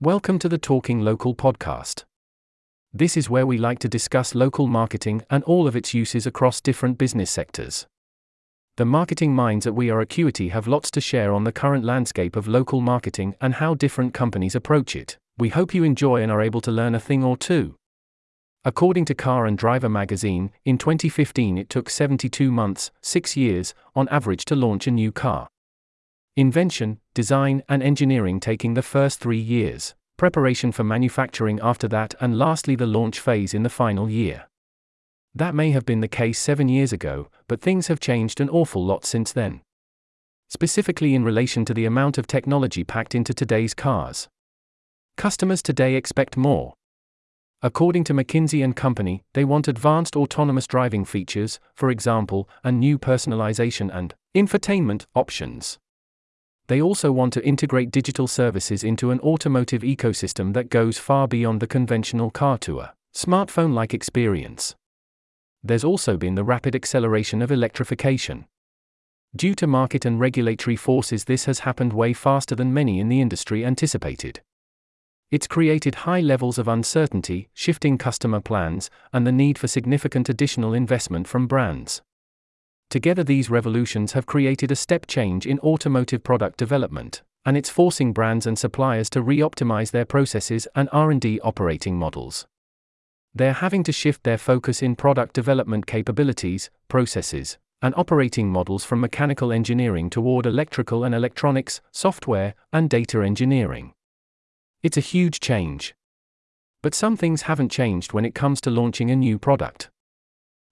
Welcome to the Talking Local podcast. This is where we like to discuss local marketing and all of its uses across different business sectors. The marketing minds at We Are Acuity have lots to share on the current landscape of local marketing and how different companies approach it. We hope you enjoy and are able to learn a thing or two. According to Car and Driver magazine, in 2015 it took 72 months, 6 years, on average to launch a new car. Invention, design, and engineering taking the first three years, preparation for manufacturing after that, and lastly the launch phase in the final year. That may have been the case seven years ago, but things have changed an awful lot since then. Specifically in relation to the amount of technology packed into today's cars. Customers today expect more. According to McKinsey and Company, they want advanced autonomous driving features, for example, and new personalization and infotainment options. They also want to integrate digital services into an automotive ecosystem that goes far beyond the conventional car to a smartphone like experience. There's also been the rapid acceleration of electrification. Due to market and regulatory forces, this has happened way faster than many in the industry anticipated. It's created high levels of uncertainty, shifting customer plans, and the need for significant additional investment from brands. Together these revolutions have created a step change in automotive product development, and it's forcing brands and suppliers to re-optimize their processes and R&D operating models. They're having to shift their focus in product development capabilities, processes, and operating models from mechanical engineering toward electrical and electronics, software, and data engineering. It's a huge change. But some things haven't changed when it comes to launching a new product.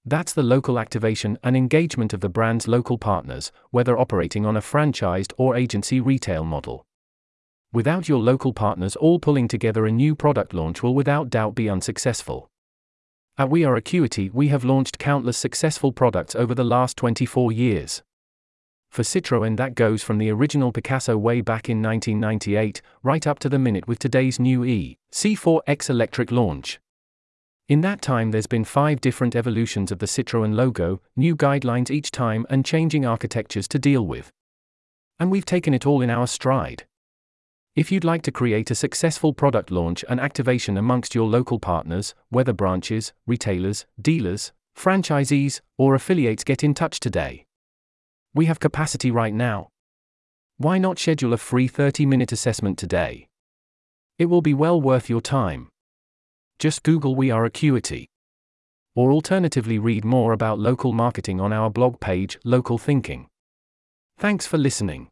That's the local activation and engagement of the brand's local partners, whether operating on a franchised or agency retail model. Without your local partners all pulling together a new product launch will without doubt be unsuccessful. At We Are Acuity, we have launched countless successful products over the last 24 years. For Citroën, that goes from the original Picasso way back in 1998, right up to the minute with today's new E C4X electric launch. In that time, there's been five different evolutions of the Citroën logo, new guidelines each time, and changing architectures to deal with. And we've taken it all in our stride. If you'd like to create a successful product launch and activation amongst your local partners, whether branches, retailers, dealers, franchisees, or affiliates, get in touch today. We have capacity right now. Why not schedule a free 30 minute assessment today? It will be well worth your time. Just Google We Are Acuity. Or alternatively, read more about local marketing on our blog page, Local Thinking. Thanks for listening.